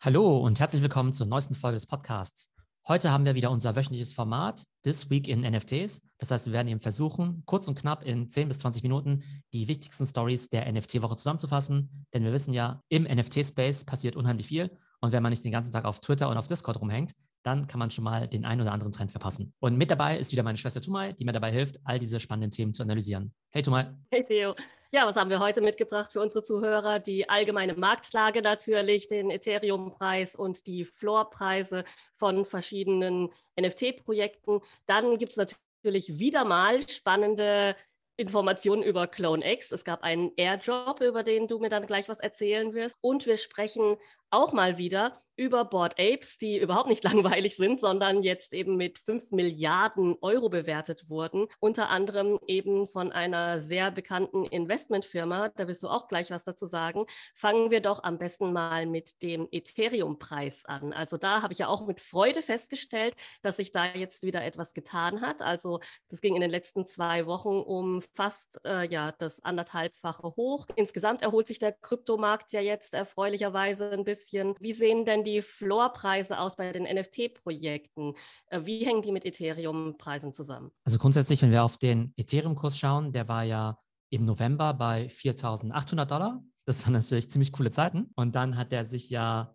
Hallo und herzlich willkommen zur neuesten Folge des Podcasts. Heute haben wir wieder unser wöchentliches Format This Week in NFTs. Das heißt, wir werden eben versuchen, kurz und knapp in 10 bis 20 Minuten die wichtigsten Stories der NFT-Woche zusammenzufassen. Denn wir wissen ja, im NFT-Space passiert unheimlich viel. Und wenn man nicht den ganzen Tag auf Twitter und auf Discord rumhängt, dann kann man schon mal den einen oder anderen Trend verpassen. Und mit dabei ist wieder meine Schwester Tumai, die mir dabei hilft, all diese spannenden Themen zu analysieren. Hey Tumai. Hey Theo. Ja, was haben wir heute mitgebracht für unsere Zuhörer? Die allgemeine Marktlage natürlich, den Ethereum-Preis und die Floorpreise von verschiedenen NFT-Projekten. Dann gibt es natürlich wieder mal spannende Informationen über CloneX. Es gab einen Airdrop, über den du mir dann gleich was erzählen wirst. Und wir sprechen auch mal wieder über Board Apes, die überhaupt nicht langweilig sind, sondern jetzt eben mit 5 Milliarden Euro bewertet wurden. Unter anderem eben von einer sehr bekannten Investmentfirma. Da wirst du auch gleich was dazu sagen. Fangen wir doch am besten mal mit dem Ethereum-Preis an. Also da habe ich ja auch mit Freude festgestellt, dass sich da jetzt wieder etwas getan hat. Also das ging in den letzten zwei Wochen um fast äh, ja, das anderthalbfache hoch. Insgesamt erholt sich der Kryptomarkt ja jetzt erfreulicherweise ein bisschen bisschen, wie sehen denn die Floorpreise aus bei den NFT-Projekten? Äh, wie hängen die mit Ethereum-Preisen zusammen? Also grundsätzlich, wenn wir auf den Ethereum-Kurs schauen, der war ja im November bei 4.800 Dollar. Das waren natürlich ziemlich coole Zeiten. Und dann hat er sich ja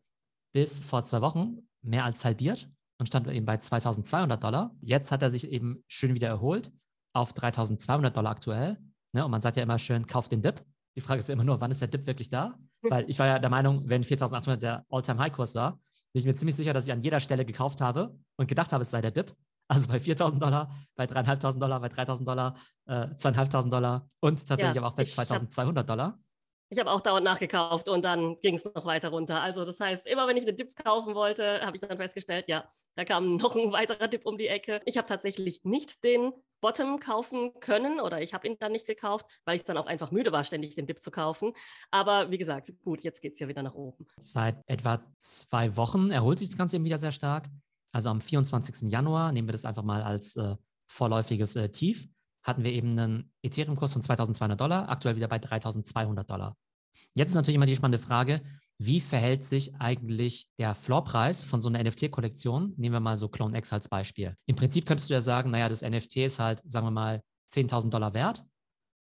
bis vor zwei Wochen mehr als halbiert und stand eben bei 2.200 Dollar. Jetzt hat er sich eben schön wieder erholt auf 3.200 Dollar aktuell. Ne? Und man sagt ja immer schön, kauf den Dip. Die Frage ist ja immer nur, wann ist der Dip wirklich da? Weil ich war ja der Meinung, wenn 4.800 der All-Time-High-Kurs war, bin ich mir ziemlich sicher, dass ich an jeder Stelle gekauft habe und gedacht habe, es sei der Dip. Also bei 4.000 Dollar, bei 3.500 Dollar, bei 3.000 Dollar, äh, 2.500 Dollar und tatsächlich ja, aber auch bei 2.200 Dollar. Ich habe auch dauernd nachgekauft und dann ging es noch weiter runter. Also das heißt, immer wenn ich eine Dip kaufen wollte, habe ich dann festgestellt, ja, da kam noch ein weiterer Dip um die Ecke. Ich habe tatsächlich nicht den Bottom kaufen können oder ich habe ihn dann nicht gekauft, weil ich dann auch einfach müde war, ständig den Dip zu kaufen. Aber wie gesagt, gut, jetzt geht es ja wieder nach oben. Seit etwa zwei Wochen erholt sich das Ganze eben wieder sehr stark. Also am 24. Januar, nehmen wir das einfach mal als äh, vorläufiges äh, Tief, hatten wir eben einen Ethereum-Kurs von 2200 Dollar, aktuell wieder bei 3200 Dollar. Jetzt ist natürlich immer die spannende Frage, wie verhält sich eigentlich der Floorpreis von so einer NFT-Kollektion? Nehmen wir mal so Clone X als Beispiel. Im Prinzip könntest du ja sagen, naja, das NFT ist halt, sagen wir mal, 10.000 Dollar wert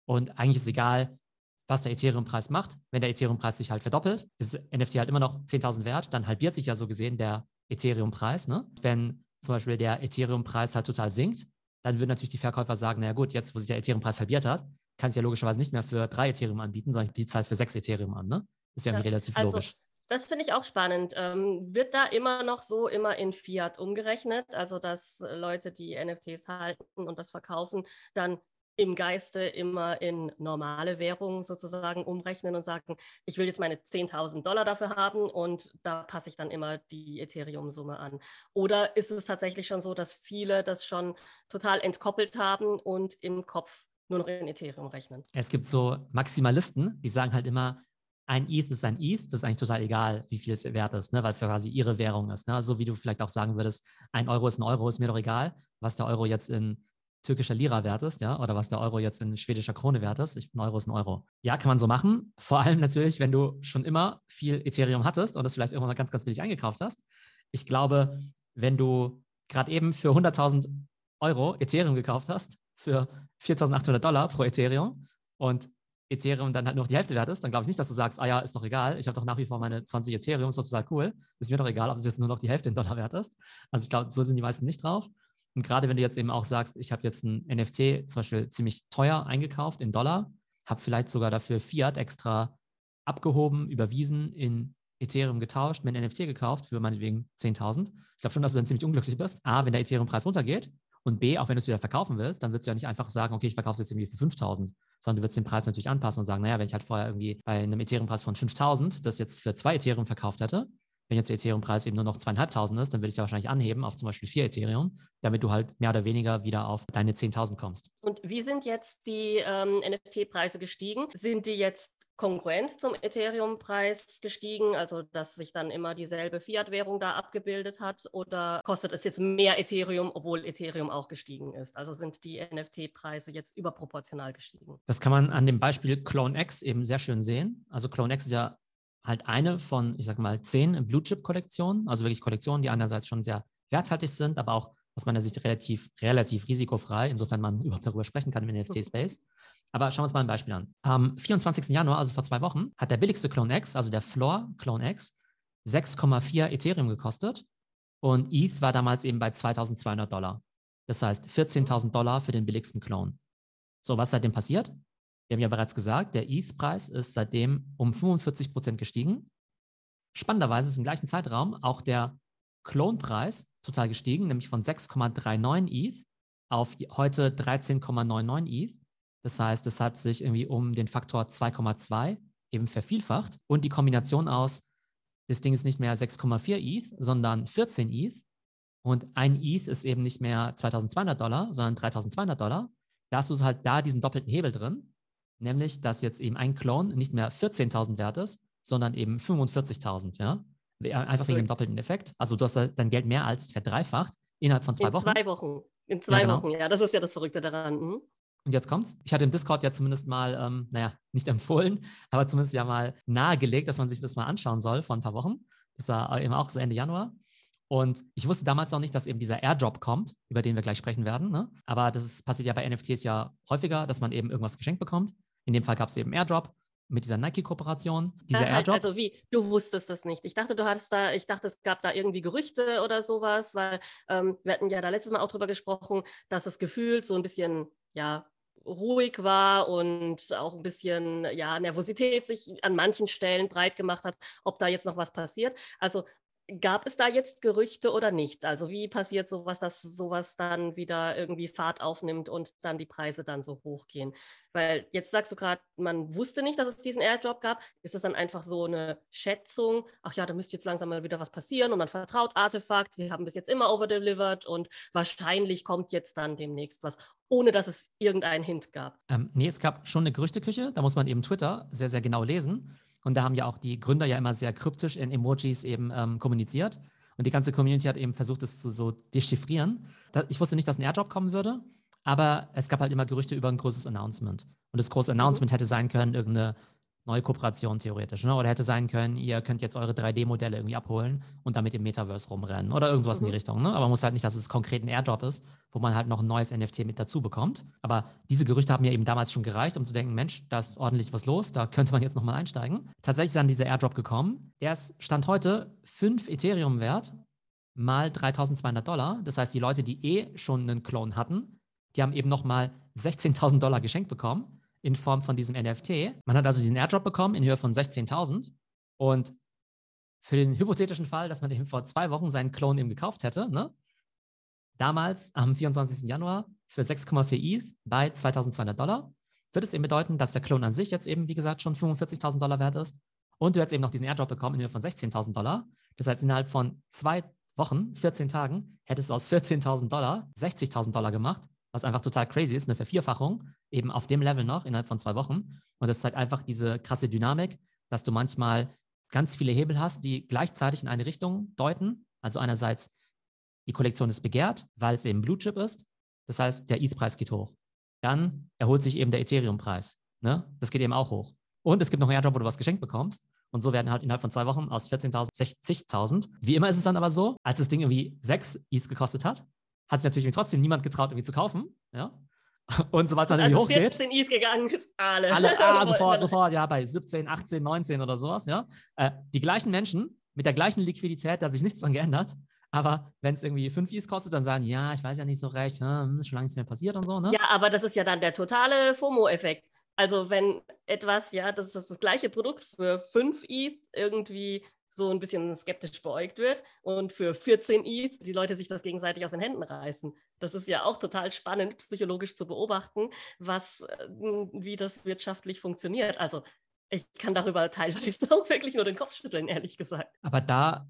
und eigentlich ist egal, was der Ethereum-Preis macht. Wenn der Ethereum-Preis sich halt verdoppelt, ist NFT halt immer noch 10.000 wert, dann halbiert sich ja so gesehen der Ethereum-Preis. Ne? Wenn zum Beispiel der Ethereum-Preis halt total sinkt, dann würden natürlich die Verkäufer sagen, naja gut, jetzt wo sich der Ethereum-Preis halbiert hat, kann es ja logischerweise nicht mehr für drei Ethereum anbieten, sondern ich biete es halt für sechs Ethereum an. Ne? Ist ja, ja relativ also, logisch. Das finde ich auch spannend. Ähm, wird da immer noch so immer in Fiat umgerechnet? Also, dass Leute, die NFTs halten und das verkaufen, dann im Geiste immer in normale Währung sozusagen umrechnen und sagen, ich will jetzt meine 10.000 Dollar dafür haben und da passe ich dann immer die Ethereum-Summe an. Oder ist es tatsächlich schon so, dass viele das schon total entkoppelt haben und im Kopf nur noch in Ethereum rechnen? Es gibt so Maximalisten, die sagen halt immer, ein ETH ist ein ETH, das ist eigentlich total egal, wie viel es wert ist, ne? weil es ja quasi ihre Währung ist. Ne? So wie du vielleicht auch sagen würdest, ein Euro ist ein Euro, ist mir doch egal, was der Euro jetzt in türkischer Lira wert ist, ja, oder was der Euro jetzt in schwedischer Krone wert ist. Ich, ein Euro ist ein Euro. Ja, kann man so machen. Vor allem natürlich, wenn du schon immer viel Ethereum hattest und das vielleicht irgendwann mal ganz, ganz billig eingekauft hast. Ich glaube, wenn du gerade eben für 100.000 Euro Ethereum gekauft hast, für 4.800 Dollar pro Ethereum und Ethereum dann halt nur noch die Hälfte wert ist, dann glaube ich nicht, dass du sagst, ah ja, ist doch egal, ich habe doch nach wie vor meine 20 Ethereum, ist doch total cool. Ist mir doch egal, ob es jetzt nur noch die Hälfte in Dollar wert ist. Also ich glaube, so sind die meisten nicht drauf. Und gerade wenn du jetzt eben auch sagst, ich habe jetzt ein NFT zum Beispiel ziemlich teuer eingekauft in Dollar, habe vielleicht sogar dafür Fiat extra abgehoben, überwiesen, in Ethereum getauscht, mir ein NFT gekauft für meinetwegen 10.000. Ich glaube schon, dass du dann ziemlich unglücklich bist. A, wenn der Ethereum-Preis runtergeht und B, auch wenn du es wieder verkaufen willst, dann würdest du ja nicht einfach sagen, okay, ich verkaufe es jetzt irgendwie für 5.000, sondern du würdest den Preis natürlich anpassen und sagen, naja, wenn ich halt vorher irgendwie bei einem Ethereum-Preis von 5.000 das jetzt für zwei Ethereum verkauft hätte, wenn jetzt der Ethereum-Preis eben nur noch zweieinhalbtausend ist, dann würde ich es ja wahrscheinlich anheben auf zum Beispiel vier Ethereum, damit du halt mehr oder weniger wieder auf deine 10.000 kommst. Und wie sind jetzt die ähm, NFT-Preise gestiegen? Sind die jetzt konkurrent zum Ethereum-Preis gestiegen, also dass sich dann immer dieselbe Fiat-Währung da abgebildet hat? Oder kostet es jetzt mehr Ethereum, obwohl Ethereum auch gestiegen ist? Also sind die NFT-Preise jetzt überproportional gestiegen? Das kann man an dem Beispiel CloneX eben sehr schön sehen. Also CloneX ist ja halt eine von, ich sag mal, zehn Blue Chip Kollektionen, also wirklich Kollektionen, die einerseits schon sehr werthaltig sind, aber auch aus meiner Sicht relativ, relativ risikofrei, insofern man überhaupt darüber sprechen kann im NFT-Space. Aber schauen wir uns mal ein Beispiel an. Am 24. Januar, also vor zwei Wochen, hat der billigste Clone X, also der Floor Clone X, 6,4 Ethereum gekostet und ETH war damals eben bei 2200 Dollar. Das heißt 14.000 Dollar für den billigsten Clone. So, was seitdem passiert? Wir haben ja bereits gesagt, der ETH-Preis ist seitdem um 45 Prozent gestiegen. Spannenderweise ist im gleichen Zeitraum auch der Clone-Preis total gestiegen, nämlich von 6,39 ETH auf heute 13,99 ETH. Das heißt, es hat sich irgendwie um den Faktor 2,2 eben vervielfacht. Und die Kombination aus das Ding ist nicht mehr 6,4 ETH, sondern 14 ETH. Und ein ETH ist eben nicht mehr 2200 Dollar, sondern 3200 Dollar. Da hast du halt da diesen doppelten Hebel drin, nämlich, dass jetzt eben ein Clone nicht mehr 14.000 wert ist, sondern eben 45.000, ja. Einfach wegen dem doppelten Effekt. Also du hast dein Geld mehr als verdreifacht innerhalb von zwei In Wochen. In zwei Wochen. In zwei ja, genau. Wochen, ja. Das ist ja das Verrückte daran. Mhm. Und jetzt kommt's. Ich hatte im Discord ja zumindest mal, ähm, naja, nicht empfohlen, aber zumindest ja mal nahegelegt, dass man sich das mal anschauen soll vor ein paar Wochen. Das war eben auch so Ende Januar. Und ich wusste damals noch nicht, dass eben dieser Airdrop kommt, über den wir gleich sprechen werden. Ne? Aber das ist, passiert ja bei NFTs ja häufiger, dass man eben irgendwas geschenkt bekommt. In dem Fall gab es eben Airdrop mit dieser Nike-Kooperation. Dieser ja, Airdrop. Also wie, du wusstest das nicht. Ich dachte, du hattest da, ich dachte, es gab da irgendwie Gerüchte oder sowas, weil ähm, wir hatten ja da letztes Mal auch drüber gesprochen, dass es gefühlt so ein bisschen, ja, ruhig war und auch ein bisschen ja, Nervosität sich an manchen Stellen breit gemacht hat, ob da jetzt noch was passiert. Also Gab es da jetzt Gerüchte oder nicht? Also wie passiert sowas, dass sowas dann wieder irgendwie Fahrt aufnimmt und dann die Preise dann so hochgehen? Weil jetzt sagst du gerade, man wusste nicht, dass es diesen Airdrop gab. Ist das dann einfach so eine Schätzung? Ach ja, da müsste jetzt langsam mal wieder was passieren und man vertraut Artefakt. Sie haben bis jetzt immer overdelivered und wahrscheinlich kommt jetzt dann demnächst was, ohne dass es irgendeinen Hint gab. Ähm, nee, es gab schon eine Gerüchteküche. Da muss man eben Twitter sehr, sehr genau lesen. Und da haben ja auch die Gründer ja immer sehr kryptisch in Emojis eben ähm, kommuniziert. Und die ganze Community hat eben versucht, es zu so dechiffrieren. Da, ich wusste nicht, dass ein Airdrop kommen würde, aber es gab halt immer Gerüchte über ein großes Announcement. Und das große Announcement hätte sein können, irgendeine neue Kooperation theoretisch. Ne? Oder hätte sein können, ihr könnt jetzt eure 3D-Modelle irgendwie abholen und damit im Metaverse rumrennen oder irgendwas mhm. in die mhm. Richtung. Ne? Aber man muss halt nicht, dass es konkret ein Airdrop ist, wo man halt noch ein neues NFT mit dazu bekommt. Aber diese Gerüchte haben mir eben damals schon gereicht, um zu denken, Mensch, da ist ordentlich was los, da könnte man jetzt nochmal einsteigen. Tatsächlich ist dann dieser Airdrop gekommen. Der ist Stand heute 5 Ethereum wert mal 3200 Dollar. Das heißt, die Leute, die eh schon einen Clone hatten, die haben eben nochmal 16.000 Dollar geschenkt bekommen in Form von diesem NFT. Man hat also diesen Airdrop bekommen in Höhe von 16.000 und für den hypothetischen Fall, dass man eben vor zwei Wochen seinen Clone eben gekauft hätte, ne? damals am 24. Januar für 6,4 ETH bei 2.200 Dollar, würde es eben bedeuten, dass der Clone an sich jetzt eben, wie gesagt, schon 45.000 Dollar wert ist und du hättest eben noch diesen Airdrop bekommen in Höhe von 16.000 Dollar. Das heißt, innerhalb von zwei Wochen, 14 Tagen, hättest du aus 14.000 Dollar 60.000 Dollar gemacht was einfach total crazy ist, eine Vervierfachung, eben auf dem Level noch innerhalb von zwei Wochen. Und das zeigt einfach diese krasse Dynamik, dass du manchmal ganz viele Hebel hast, die gleichzeitig in eine Richtung deuten. Also einerseits, die Kollektion ist begehrt, weil es eben Blue Chip ist. Das heißt, der ETH-Preis geht hoch. Dann erholt sich eben der Ethereum-Preis. Ne? Das geht eben auch hoch. Und es gibt noch einen Airdrop, wo du was geschenkt bekommst. Und so werden halt innerhalb von zwei Wochen aus 14.000 60.000. Wie immer ist es dann aber so, als das Ding irgendwie 6 ETH gekostet hat, hat sich natürlich trotzdem niemand getraut, irgendwie zu kaufen. Ja. Und sobald es dann irgendwie also hochgeht. 14 ETH gegangen, alle. Alle, ah, sofort, sofort, ja, bei 17, 18, 19 oder sowas, ja. Äh, die gleichen Menschen mit der gleichen Liquidität, da hat sich nichts dran geändert. Aber wenn es irgendwie 5 ETH kostet, dann sagen, ja, ich weiß ja nicht so recht, hm, schon lange nichts mehr passiert und so, ne? Ja, aber das ist ja dann der totale FOMO-Effekt. Also wenn etwas, ja, das ist das gleiche Produkt für 5 ETH irgendwie so ein bisschen skeptisch beäugt wird und für 14 ETH die Leute sich das gegenseitig aus den Händen reißen. Das ist ja auch total spannend, psychologisch zu beobachten, was, äh, wie das wirtschaftlich funktioniert. Also ich kann darüber teilweise auch wirklich nur den Kopf schütteln, ehrlich gesagt. Aber da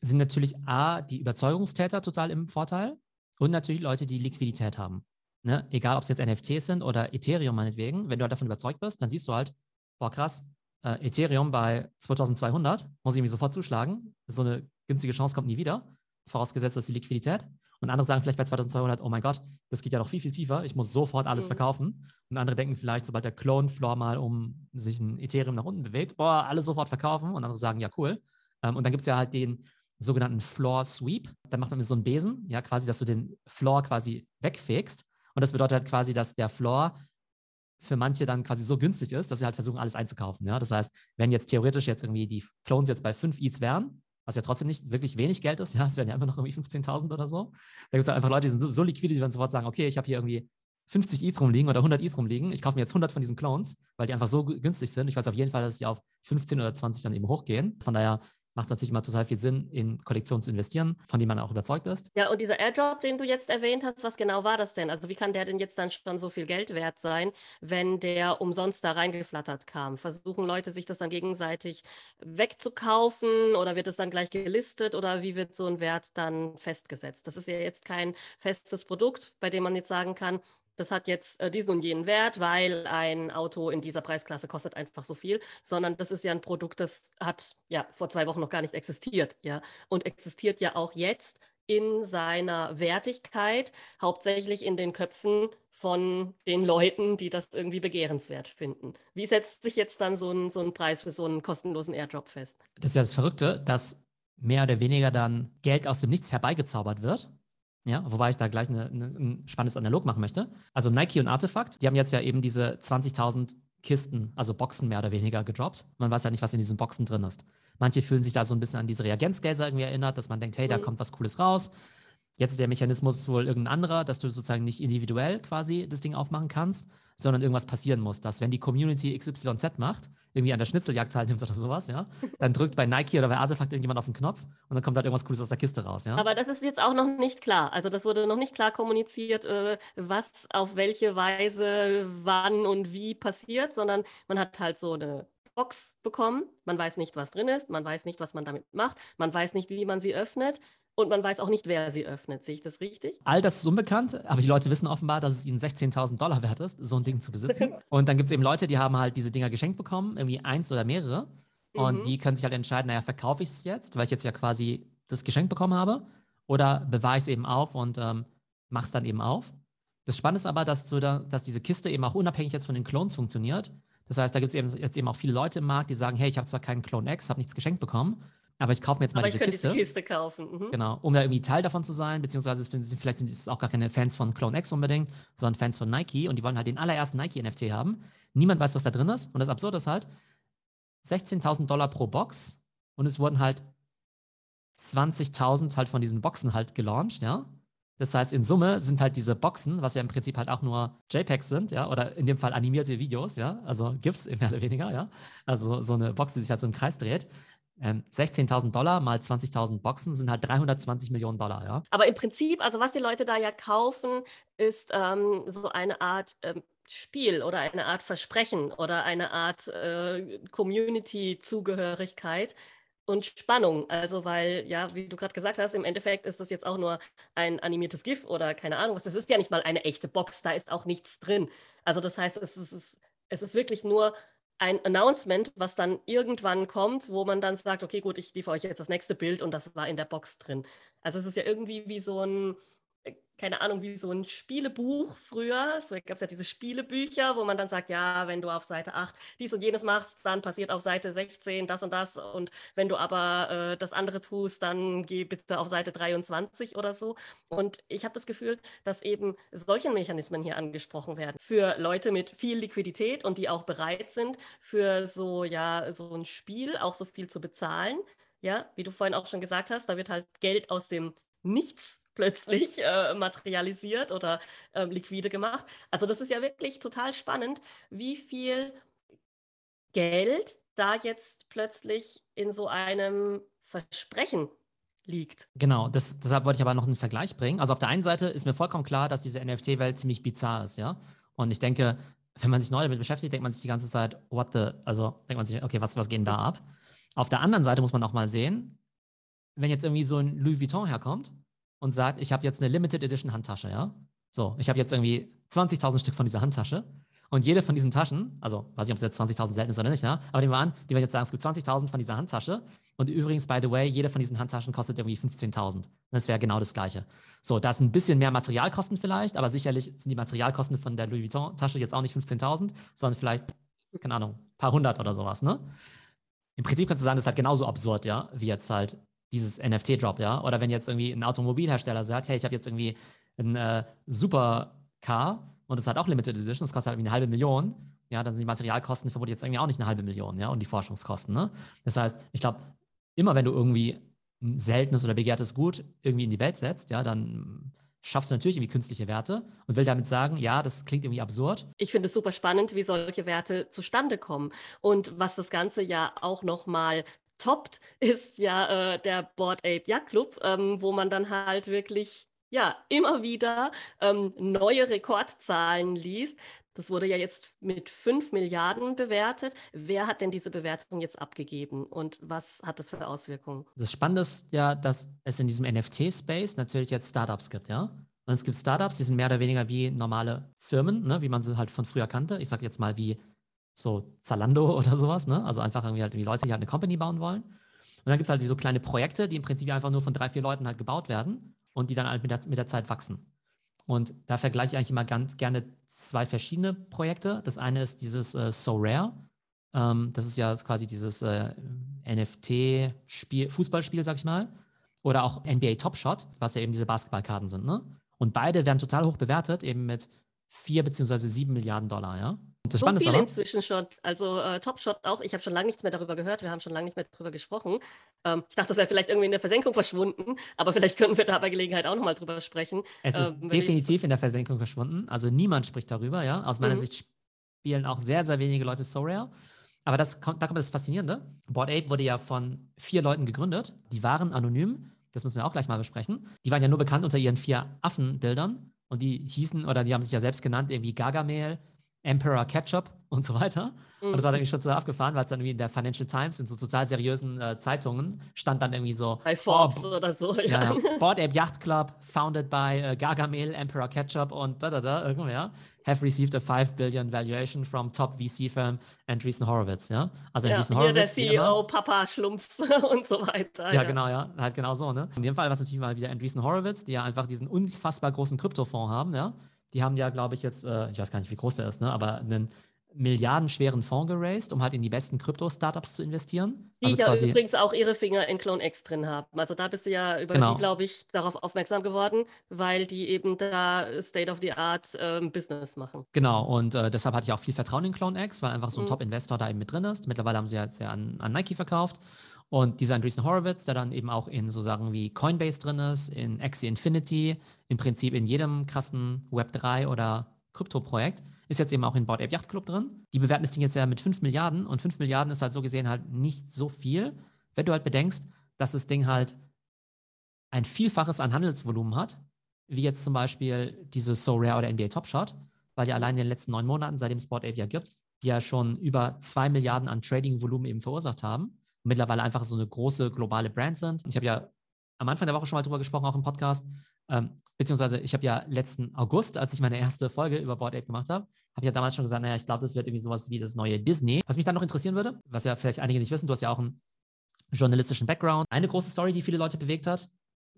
sind natürlich A, die Überzeugungstäter total im Vorteil und natürlich Leute, die Liquidität haben. Ne? Egal, ob es jetzt NFTs sind oder Ethereum meinetwegen, wenn du halt davon überzeugt bist, dann siehst du halt, boah krass, äh, Ethereum bei 2200, muss ich mich sofort zuschlagen. So eine günstige Chance kommt nie wieder, vorausgesetzt, dass die Liquidität. Und andere sagen vielleicht bei 2200, oh mein Gott, das geht ja noch viel, viel tiefer. Ich muss sofort alles mhm. verkaufen. Und andere denken vielleicht, sobald der Clone-Floor mal um sich ein Ethereum nach unten bewegt, boah, alles sofort verkaufen. Und andere sagen, ja, cool. Ähm, und dann gibt es ja halt den sogenannten Floor Sweep. Dann macht man so einen Besen, ja, quasi, dass du den Floor quasi wegfegst. Und das bedeutet halt quasi, dass der Floor für manche dann quasi so günstig ist, dass sie halt versuchen, alles einzukaufen. Ja? Das heißt, wenn jetzt theoretisch jetzt irgendwie die Clones jetzt bei 5 ETH wären, was ja trotzdem nicht wirklich wenig Geld ist, ja, es wären ja immer noch irgendwie 15.000 oder so, da gibt es halt einfach Leute, die sind so liquide, die dann sofort sagen, okay, ich habe hier irgendwie 50 ETH rumliegen oder 100 ETH rumliegen, ich kaufe mir jetzt 100 von diesen Clones, weil die einfach so günstig sind. Ich weiß auf jeden Fall, dass die auf 15 oder 20 dann eben hochgehen. Von daher macht es natürlich immer total viel Sinn, in Kollektionen zu investieren, von denen man auch überzeugt ist. Ja, und dieser Airdrop, den du jetzt erwähnt hast, was genau war das denn? Also wie kann der denn jetzt dann schon so viel Geld wert sein, wenn der umsonst da reingeflattert kam? Versuchen Leute sich das dann gegenseitig wegzukaufen oder wird es dann gleich gelistet oder wie wird so ein Wert dann festgesetzt? Das ist ja jetzt kein festes Produkt, bei dem man jetzt sagen kann, das hat jetzt äh, diesen und jenen Wert, weil ein Auto in dieser Preisklasse kostet einfach so viel, sondern das ist ja ein Produkt, das hat ja vor zwei Wochen noch gar nicht existiert, ja, und existiert ja auch jetzt in seiner Wertigkeit, hauptsächlich in den Köpfen von den Leuten, die das irgendwie begehrenswert finden. Wie setzt sich jetzt dann so ein, so ein Preis für so einen kostenlosen Airdrop fest? Das ist ja das Verrückte, dass mehr oder weniger dann Geld aus dem Nichts herbeigezaubert wird. Ja, wobei ich da gleich eine, eine, ein spannendes Analog machen möchte. Also Nike und Artefakt, die haben jetzt ja eben diese 20.000 Kisten, also Boxen mehr oder weniger gedroppt. Man weiß ja nicht, was in diesen Boxen drin ist. Manche fühlen sich da so ein bisschen an diese Reagenzgläser irgendwie erinnert, dass man denkt, hey, da mhm. kommt was Cooles raus. Jetzt ist der Mechanismus wohl irgendein anderer, dass du sozusagen nicht individuell quasi das Ding aufmachen kannst, sondern irgendwas passieren muss, dass wenn die Community XYZ macht, irgendwie an der Schnitzeljagd teilnimmt oder sowas, ja, dann drückt bei Nike oder bei Artefakt irgendjemand auf den Knopf und dann kommt halt irgendwas Cooles aus der Kiste raus, ja. Aber das ist jetzt auch noch nicht klar. Also das wurde noch nicht klar kommuniziert, äh, was auf welche Weise, wann und wie passiert, sondern man hat halt so eine Box bekommen. Man weiß nicht, was drin ist. Man weiß nicht, was man damit macht. Man weiß nicht, wie man sie öffnet. Und man weiß auch nicht, wer sie öffnet. Sehe ich das richtig? All das ist unbekannt, aber die Leute wissen offenbar, dass es ihnen 16.000 Dollar wert ist, so ein Ding zu besitzen. Und dann gibt es eben Leute, die haben halt diese Dinger geschenkt bekommen, irgendwie eins oder mehrere. Und mhm. die können sich halt entscheiden, naja, verkaufe ich es jetzt, weil ich jetzt ja quasi das Geschenk bekommen habe, oder bewahre ich es eben auf und ähm, mache es dann eben auf. Das Spannende ist aber, dass, so da, dass diese Kiste eben auch unabhängig jetzt von den Clones funktioniert. Das heißt, da gibt es jetzt eben auch viele Leute im Markt, die sagen, hey, ich habe zwar keinen Clone X, habe nichts geschenkt bekommen, aber ich kaufe mir jetzt mal aber diese ich Kiste. Diese Kiste kaufen. Mhm. Genau, um da irgendwie Teil davon zu sein, beziehungsweise vielleicht sind es auch gar keine Fans von Clone X unbedingt, sondern Fans von Nike und die wollen halt den allerersten Nike-NFT haben. Niemand weiß, was da drin ist und das Absurde ist halt, 16.000 Dollar pro Box und es wurden halt 20.000 halt von diesen Boxen halt gelauncht, ja. Das heißt, in Summe sind halt diese Boxen, was ja im Prinzip halt auch nur JPEGs sind, ja, oder in dem Fall animierte Videos, ja, also GIFs mehr oder weniger, ja. Also so eine Box, die sich halt so im Kreis dreht. Ähm, 16.000 Dollar mal 20.000 Boxen sind halt 320 Millionen Dollar, ja. Aber im Prinzip, also was die Leute da ja kaufen, ist ähm, so eine Art ähm, Spiel oder eine Art Versprechen oder eine Art äh, Community-Zugehörigkeit, und Spannung. Also, weil, ja, wie du gerade gesagt hast, im Endeffekt ist das jetzt auch nur ein animiertes GIF oder keine Ahnung was. Es ist ja nicht mal eine echte Box, da ist auch nichts drin. Also, das heißt, es ist, es ist wirklich nur ein Announcement, was dann irgendwann kommt, wo man dann sagt, okay, gut, ich liefere euch jetzt das nächste Bild und das war in der Box drin. Also es ist ja irgendwie wie so ein, keine Ahnung, wie so ein Spielebuch früher. Früher gab es ja diese Spielebücher, wo man dann sagt, ja, wenn du auf Seite 8 dies und jenes machst, dann passiert auf Seite 16 das und das. Und wenn du aber äh, das andere tust, dann geh bitte auf Seite 23 oder so. Und ich habe das Gefühl, dass eben solche Mechanismen hier angesprochen werden. Für Leute mit viel Liquidität und die auch bereit sind, für so, ja, so ein Spiel auch so viel zu bezahlen. Ja, wie du vorhin auch schon gesagt hast, da wird halt Geld aus dem Nichts plötzlich äh, materialisiert oder äh, liquide gemacht. Also das ist ja wirklich total spannend, wie viel Geld da jetzt plötzlich in so einem Versprechen liegt. Genau, das, deshalb wollte ich aber noch einen Vergleich bringen. Also auf der einen Seite ist mir vollkommen klar, dass diese NFT-Welt ziemlich bizarr ist, ja. Und ich denke, wenn man sich neu damit beschäftigt, denkt man sich die ganze Zeit, what the, also denkt man sich, okay, was, was geht denn da ab? Auf der anderen Seite muss man auch mal sehen, wenn jetzt irgendwie so ein Louis Vuitton herkommt und sagt, ich habe jetzt eine Limited Edition Handtasche, ja? So, ich habe jetzt irgendwie 20.000 Stück von dieser Handtasche Und jede von diesen Taschen, also weiß ich, ob es jetzt 20.000 selten ist oder nicht, ja, aber wir an, die werden jetzt sagen, es gibt 20.000 von dieser Handtasche. Und übrigens, by the way, jede von diesen Handtaschen kostet irgendwie 15.000. Das wäre genau das Gleiche. So, da ist ein bisschen mehr Materialkosten vielleicht, aber sicherlich sind die Materialkosten von der Louis Vuitton-Tasche jetzt auch nicht 15.000, sondern vielleicht, keine Ahnung, ein paar hundert oder sowas, ne? Im Prinzip kannst du sagen, das ist halt genauso absurd, ja, wie jetzt halt dieses NFT-Drop, ja. Oder wenn jetzt irgendwie ein Automobilhersteller sagt, hey, ich habe jetzt irgendwie ein äh, Supercar und das hat auch Limited Edition, das kostet halt irgendwie eine halbe Million, ja, dann sind die Materialkosten vermutlich jetzt irgendwie auch nicht eine halbe Million, ja, und die Forschungskosten, ne? Das heißt, ich glaube, immer wenn du irgendwie ein seltenes oder begehrtes Gut irgendwie in die Welt setzt, ja, dann schaffst du natürlich irgendwie künstliche Werte und will damit sagen, ja, das klingt irgendwie absurd. Ich finde es super spannend, wie solche Werte zustande kommen und was das Ganze ja auch nochmal toppt, ist ja äh, der Board Ape Yacht Club, ähm, wo man dann halt wirklich ja immer wieder ähm, neue Rekordzahlen liest. Das wurde ja jetzt mit 5 Milliarden bewertet. Wer hat denn diese Bewertung jetzt abgegeben und was hat das für Auswirkungen? Das Spannende ist ja, dass es in diesem NFT-Space natürlich jetzt Startups gibt, ja. Und es gibt Startups, die sind mehr oder weniger wie normale Firmen, ne, wie man sie halt von früher kannte. Ich sage jetzt mal wie so Zalando oder sowas, ne? Also einfach irgendwie halt die Leute, die halt eine Company bauen wollen. Und dann gibt es halt so kleine Projekte, die im Prinzip einfach nur von drei, vier Leuten halt gebaut werden und die dann halt mit der, mit der Zeit wachsen. Und da vergleiche ich eigentlich immer ganz gerne zwei verschiedene Projekte. Das eine ist dieses äh, So Rare. Ähm, das ist ja quasi dieses äh, NFT-Spiel, Fußballspiel, sag ich mal. Oder auch NBA Top Shot, was ja eben diese Basketballkarten sind. Ne? Und beide werden total hoch bewertet, eben mit vier beziehungsweise sieben Milliarden Dollar, ja. Das so viel inzwischen schon. Also äh, Top Shot auch. Ich habe schon lange nichts mehr darüber gehört. Wir haben schon lange nicht mehr darüber gesprochen. Ähm, ich dachte, das wäre vielleicht irgendwie in der Versenkung verschwunden, aber vielleicht könnten wir da bei Gelegenheit auch nochmal drüber sprechen. Es ist ähm, definitiv in der Versenkung verschwunden. Also niemand spricht darüber, ja. Aus meiner mhm. Sicht spielen auch sehr, sehr wenige Leute So Rare. Aber das kommt, da kommt das Faszinierende. Board Ape wurde ja von vier Leuten gegründet. Die waren anonym. Das müssen wir auch gleich mal besprechen. Die waren ja nur bekannt unter ihren vier Affenbildern. Und die hießen, oder die haben sich ja selbst genannt, irgendwie Gargamel, Emperor Ketchup und so weiter. Mhm. Und das war dann irgendwie schon total abgefahren, weil es dann irgendwie in der Financial Times, in so total seriösen äh, Zeitungen, stand dann irgendwie so. Bei Forbes oh, oder so, ja. ja. Board Ape Yacht Club, founded by uh, Gargamel, Emperor Ketchup und da, da, da, irgendwer, have received a 5 billion valuation from top VC firm Andreessen Horowitz, ja. Also ja, Andreessen Horowitz. der CEO, Papa Schlumpf und so weiter. Ja, ja, genau, ja. Halt genau so, ne. In dem Fall war es natürlich mal wieder Andreessen Horowitz, die ja einfach diesen unfassbar großen Kryptofonds haben, ja die haben ja, glaube ich, jetzt, äh, ich weiß gar nicht, wie groß der ist, ne, aber einen milliardenschweren Fonds geraced, um halt in die besten Krypto-Startups zu investieren. Die also ja quasi, übrigens auch ihre Finger in CloneX drin haben. Also da bist du ja über genau. die, glaube ich, darauf aufmerksam geworden, weil die eben da State-of-the-Art ähm, Business machen. Genau, und äh, deshalb hatte ich auch viel Vertrauen in CloneX, weil einfach so ein mhm. Top-Investor da eben mit drin ist. Mittlerweile haben sie jetzt ja an, an Nike verkauft. Und dieser Andreessen Horowitz, der dann eben auch in so Sachen wie Coinbase drin ist, in Axie Infinity, im Prinzip in jedem krassen Web3 oder Krypto-Projekt, ist jetzt eben auch in Board Ape Yacht Club drin. Die bewerten das Ding jetzt ja mit 5 Milliarden und 5 Milliarden ist halt so gesehen halt nicht so viel, wenn du halt bedenkst, dass das Ding halt ein Vielfaches an Handelsvolumen hat, wie jetzt zum Beispiel diese So Rare oder NBA Top Shot, weil ja allein in den letzten neun Monaten, seitdem es Board Ape ja gibt, die ja schon über 2 Milliarden an Trading-Volumen eben verursacht haben mittlerweile einfach so eine große globale Brand sind. Ich habe ja am Anfang der Woche schon mal drüber gesprochen, auch im Podcast. Ähm, beziehungsweise ich habe ja letzten August, als ich meine erste Folge über Board Ape gemacht habe, habe ich ja damals schon gesagt, naja, ich glaube, das wird irgendwie sowas wie das neue Disney. Was mich dann noch interessieren würde, was ja vielleicht einige nicht wissen, du hast ja auch einen journalistischen Background. Eine große Story, die viele Leute bewegt hat,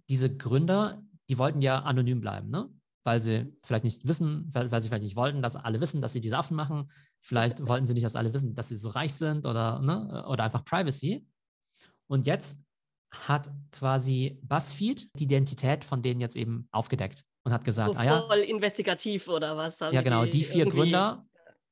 diese Gründer, die wollten ja anonym bleiben, ne? weil sie vielleicht nicht wissen, weil, weil, sie vielleicht nicht wollten, dass alle wissen, dass sie diese Affen machen. Vielleicht wollten sie nicht, dass alle wissen, dass sie so reich sind oder, ne? oder einfach Privacy. Und jetzt hat quasi BuzzFeed die Identität von denen jetzt eben aufgedeckt und hat gesagt, so ah ja. Voll investigativ oder was? Ja, genau. Die, die vier Gründer,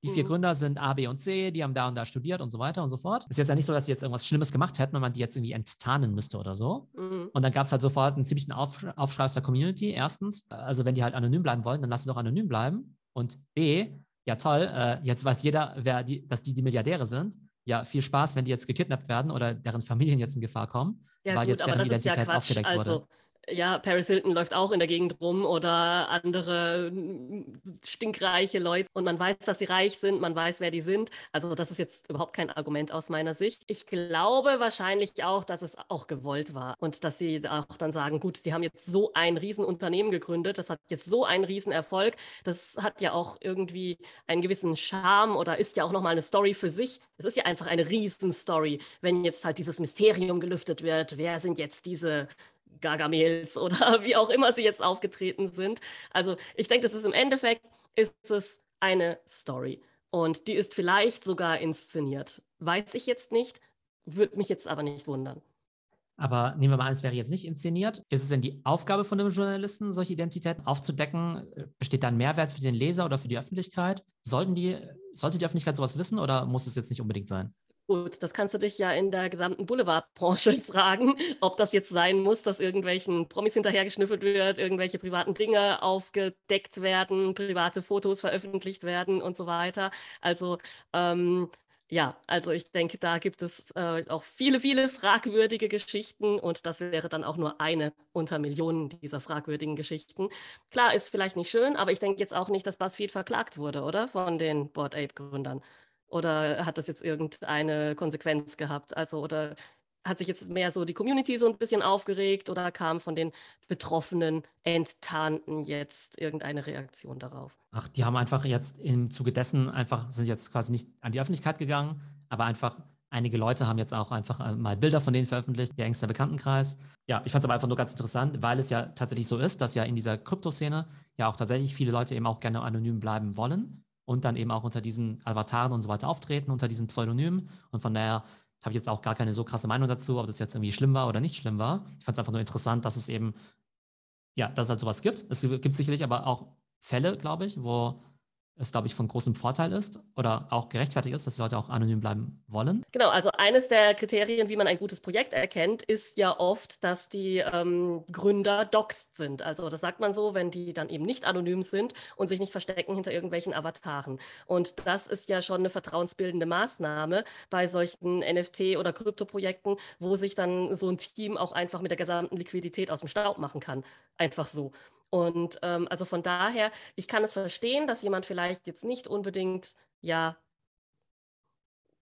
die vier mhm. Gründer sind A, B und C, die haben da und da studiert und so weiter und so fort. Ist jetzt ja nicht so, dass sie jetzt irgendwas Schlimmes gemacht hätten, wenn man die jetzt irgendwie enttarnen müsste oder so. Mhm. Und dann gab es halt sofort einen ziemlichen Auf Aufschrei aus der Community. Erstens, also wenn die halt anonym bleiben wollen, dann lass sie doch anonym bleiben. Und B, ja toll, äh, jetzt weiß jeder, wer die, dass die die Milliardäre sind. Ja, viel Spaß, wenn die jetzt gekidnappt werden oder deren Familien jetzt in Gefahr kommen, ja, weil gut, jetzt deren Identität ja aufgedeckt also, wurde. Ja, Paris Hilton läuft auch in der Gegend rum oder andere hm, stinkreiche Leute und man weiß, dass sie reich sind, man weiß, wer die sind. Also das ist jetzt überhaupt kein Argument aus meiner Sicht. Ich glaube wahrscheinlich auch, dass es auch gewollt war und dass sie auch dann sagen, gut, die haben jetzt so ein Riesenunternehmen gegründet, das hat jetzt so einen Riesenerfolg, das hat ja auch irgendwie einen gewissen Charme oder ist ja auch nochmal eine Story für sich. Es ist ja einfach eine Riesenstory, wenn jetzt halt dieses Mysterium gelüftet wird, wer sind jetzt diese Gargamels oder wie auch immer sie jetzt aufgetreten sind. Also ich denke, das ist im Endeffekt, ist es eine Story. Und die ist vielleicht sogar inszeniert. Weiß ich jetzt nicht, würde mich jetzt aber nicht wundern. Aber nehmen wir mal an, es wäre jetzt nicht inszeniert. Ist es denn die Aufgabe von einem Journalisten, solche Identitäten aufzudecken? Besteht da ein Mehrwert für den Leser oder für die Öffentlichkeit? Sollten die, sollte die Öffentlichkeit sowas wissen oder muss es jetzt nicht unbedingt sein? Gut, das kannst du dich ja in der gesamten Boulevardbranche fragen, ob das jetzt sein muss, dass irgendwelchen Promis hinterhergeschnüffelt wird, irgendwelche privaten Dinge aufgedeckt werden, private Fotos veröffentlicht werden und so weiter. Also ähm, ja, also ich denke, da gibt es äh, auch viele, viele fragwürdige Geschichten und das wäre dann auch nur eine unter Millionen dieser fragwürdigen Geschichten. Klar, ist vielleicht nicht schön, aber ich denke jetzt auch nicht, dass BuzzFeed verklagt wurde, oder? Von den Board Ape-Gründern. Oder hat das jetzt irgendeine Konsequenz gehabt? Also, oder hat sich jetzt mehr so die Community so ein bisschen aufgeregt oder kam von den betroffenen Enttarnten jetzt irgendeine Reaktion darauf? Ach, die haben einfach jetzt im Zuge dessen einfach, sind jetzt quasi nicht an die Öffentlichkeit gegangen, aber einfach einige Leute haben jetzt auch einfach äh, mal Bilder von denen veröffentlicht, ihr engster Bekanntenkreis. Ja, ich fand es aber einfach nur ganz interessant, weil es ja tatsächlich so ist, dass ja in dieser Kryptoszene ja auch tatsächlich viele Leute eben auch gerne anonym bleiben wollen und dann eben auch unter diesen Avataren und so weiter auftreten, unter diesen Pseudonymen. Und von daher habe ich jetzt auch gar keine so krasse Meinung dazu, ob das jetzt irgendwie schlimm war oder nicht schlimm war. Ich fand es einfach nur interessant, dass es eben, ja, dass es halt sowas gibt. Es gibt sicherlich aber auch Fälle, glaube ich, wo es, glaube ich, von großem Vorteil ist oder auch gerechtfertigt ist, dass die Leute auch anonym bleiben wollen. Genau, also eines der Kriterien, wie man ein gutes Projekt erkennt, ist ja oft, dass die ähm, Gründer doxed sind. Also das sagt man so, wenn die dann eben nicht anonym sind und sich nicht verstecken hinter irgendwelchen Avataren. Und das ist ja schon eine vertrauensbildende Maßnahme bei solchen NFT- oder Krypto-Projekten, wo sich dann so ein Team auch einfach mit der gesamten Liquidität aus dem Staub machen kann. Einfach so. Und ähm, also von daher, ich kann es verstehen, dass jemand vielleicht jetzt nicht unbedingt ja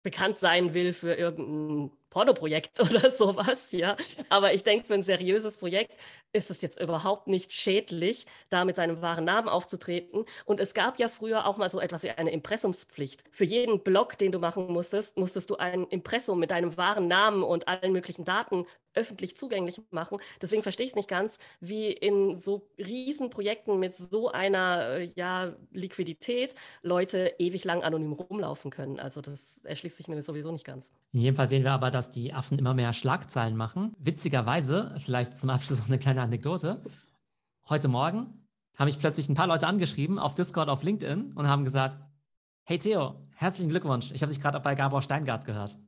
bekannt sein will für irgendein Pornoprojekt oder sowas, ja. Aber ich denke, für ein seriöses Projekt ist es jetzt überhaupt nicht schädlich, da mit seinem wahren Namen aufzutreten. Und es gab ja früher auch mal so etwas wie eine Impressumspflicht. Für jeden Blog, den du machen musstest, musstest du ein Impressum mit deinem wahren Namen und allen möglichen Daten öffentlich zugänglich machen. Deswegen verstehe ich es nicht ganz, wie in so Riesenprojekten mit so einer äh, ja, Liquidität Leute ewig lang anonym rumlaufen können. Also das erschließt sich mir sowieso nicht ganz. In jedem Fall sehen wir aber, dass die Affen immer mehr Schlagzeilen machen. Witzigerweise, vielleicht zum Abschluss noch eine kleine Anekdote. Heute Morgen habe ich plötzlich ein paar Leute angeschrieben auf Discord, auf LinkedIn und haben gesagt, hey Theo, herzlichen Glückwunsch. Ich habe dich gerade bei Gabor Steingart gehört.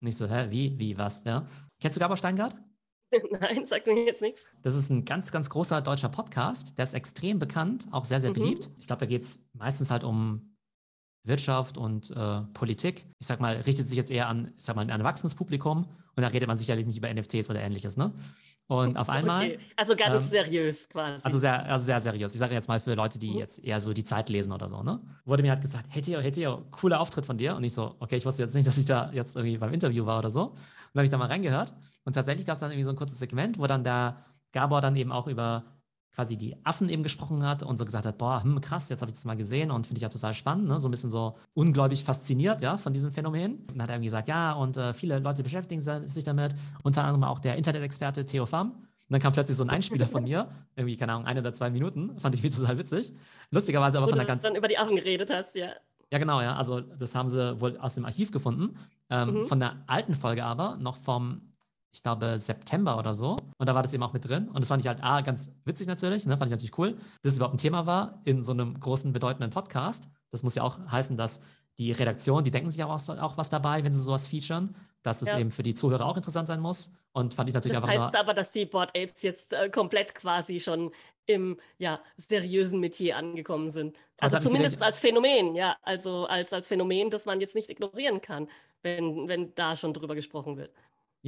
Nicht so, hä, wie, wie, was, ja? Kennst du Gabor Steingart? Nein, sagt mir jetzt nichts. Das ist ein ganz, ganz großer deutscher Podcast. Der ist extrem bekannt, auch sehr, sehr mhm. beliebt. Ich glaube, da geht es meistens halt um Wirtschaft und äh, Politik. Ich sag mal, richtet sich jetzt eher an, ich sag mal, ein erwachsenes Publikum und da redet man sicherlich nicht über NFTs oder ähnliches, ne? Und auf einmal. Okay. Also ganz ähm, seriös quasi. Also sehr, also sehr seriös. Ich sage jetzt mal für Leute, die mhm. jetzt eher so die Zeit lesen oder so, ne? Wurde mir halt gesagt, hey Theo, hey Theo, cooler Auftritt von dir. Und ich so, okay, ich wusste jetzt nicht, dass ich da jetzt irgendwie beim Interview war oder so. Und dann habe ich da mal reingehört. Und tatsächlich gab es dann irgendwie so ein kurzes Segment, wo dann der Gabor dann eben auch über quasi die Affen eben gesprochen hat und so gesagt hat, boah, hm, krass, jetzt habe ich das mal gesehen und finde ich ja total spannend, ne? so ein bisschen so ungläubig fasziniert, ja, von diesem Phänomen. Und dann hat er irgendwie gesagt, ja, und äh, viele Leute beschäftigen sich damit, unter anderem auch der Internet-Experte Theo Pham. Und dann kam plötzlich so ein Einspieler von mir, irgendwie, keine Ahnung, eine oder zwei Minuten, fand ich total witzig. Lustigerweise aber Wo von der ganz... dann über die Affen geredet hast, ja. Ja, genau, ja. Also das haben sie wohl aus dem Archiv gefunden. Ähm, mhm. Von der alten Folge aber, noch vom ich glaube, September oder so. Und da war das eben auch mit drin. Und das fand ich halt, ah, ganz witzig natürlich, ne? fand ich natürlich cool, dass es überhaupt ein Thema war in so einem großen, bedeutenden Podcast. Das muss ja auch heißen, dass die Redaktion, die denken sich auch, auch was dabei, wenn sie sowas featuren, dass es ja. eben für die Zuhörer auch interessant sein muss. Und fand ich natürlich das einfach heißt aber, dass die Board Apes jetzt äh, komplett quasi schon im ja, seriösen Metier angekommen sind. Also, also zumindest als Phänomen, ja, also als, als Phänomen, das man jetzt nicht ignorieren kann, wenn, wenn da schon drüber gesprochen wird.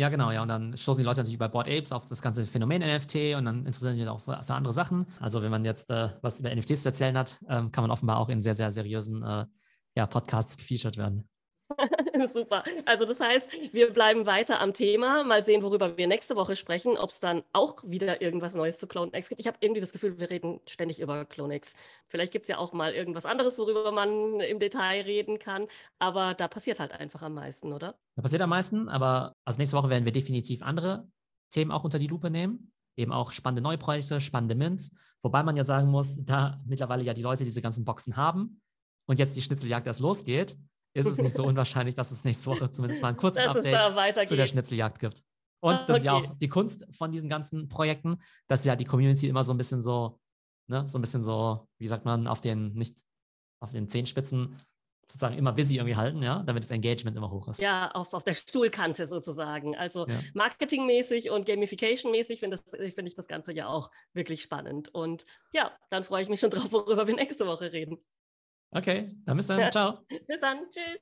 Ja, genau, ja. Und dann stoßen die Leute natürlich bei Board Apes auf das ganze Phänomen NFT und dann interessieren sich auch für, für andere Sachen. Also wenn man jetzt äh, was über NFTs zu erzählen hat, ähm, kann man offenbar auch in sehr, sehr seriösen äh, ja, Podcasts gefeatured werden. Super. Also das heißt, wir bleiben weiter am Thema. Mal sehen, worüber wir nächste Woche sprechen, ob es dann auch wieder irgendwas Neues zu CloneX gibt. Ich habe irgendwie das Gefühl, wir reden ständig über CloneX. Vielleicht gibt es ja auch mal irgendwas anderes, worüber man im Detail reden kann. Aber da passiert halt einfach am meisten, oder? Da passiert am meisten, aber also nächste Woche werden wir definitiv andere Themen auch unter die Lupe nehmen. Eben auch spannende Neuprojekte, spannende Mints. Wobei man ja sagen muss, da mittlerweile ja die Leute diese ganzen Boxen haben und jetzt die Schnitzeljagd erst losgeht, ist es nicht so unwahrscheinlich, dass es nächste Woche zumindest mal ein kurzes Update zu der Schnitzeljagd gibt. Und ah, das ist ja auch die Kunst von diesen ganzen Projekten, dass ja die Community immer so ein bisschen so, ne, so ein bisschen so, wie sagt man, auf den, nicht auf den Zehenspitzen sozusagen immer busy irgendwie halten, ja, damit das Engagement immer hoch ist. Ja, auf, auf der Stuhlkante sozusagen. Also ja. marketingmäßig und gamificationmäßig finde find ich das Ganze ja auch wirklich spannend. Und ja, dann freue ich mich schon drauf, worüber wir nächste Woche reden. Okay, dann bis dann. Ciao. Bis dann. Tschüss.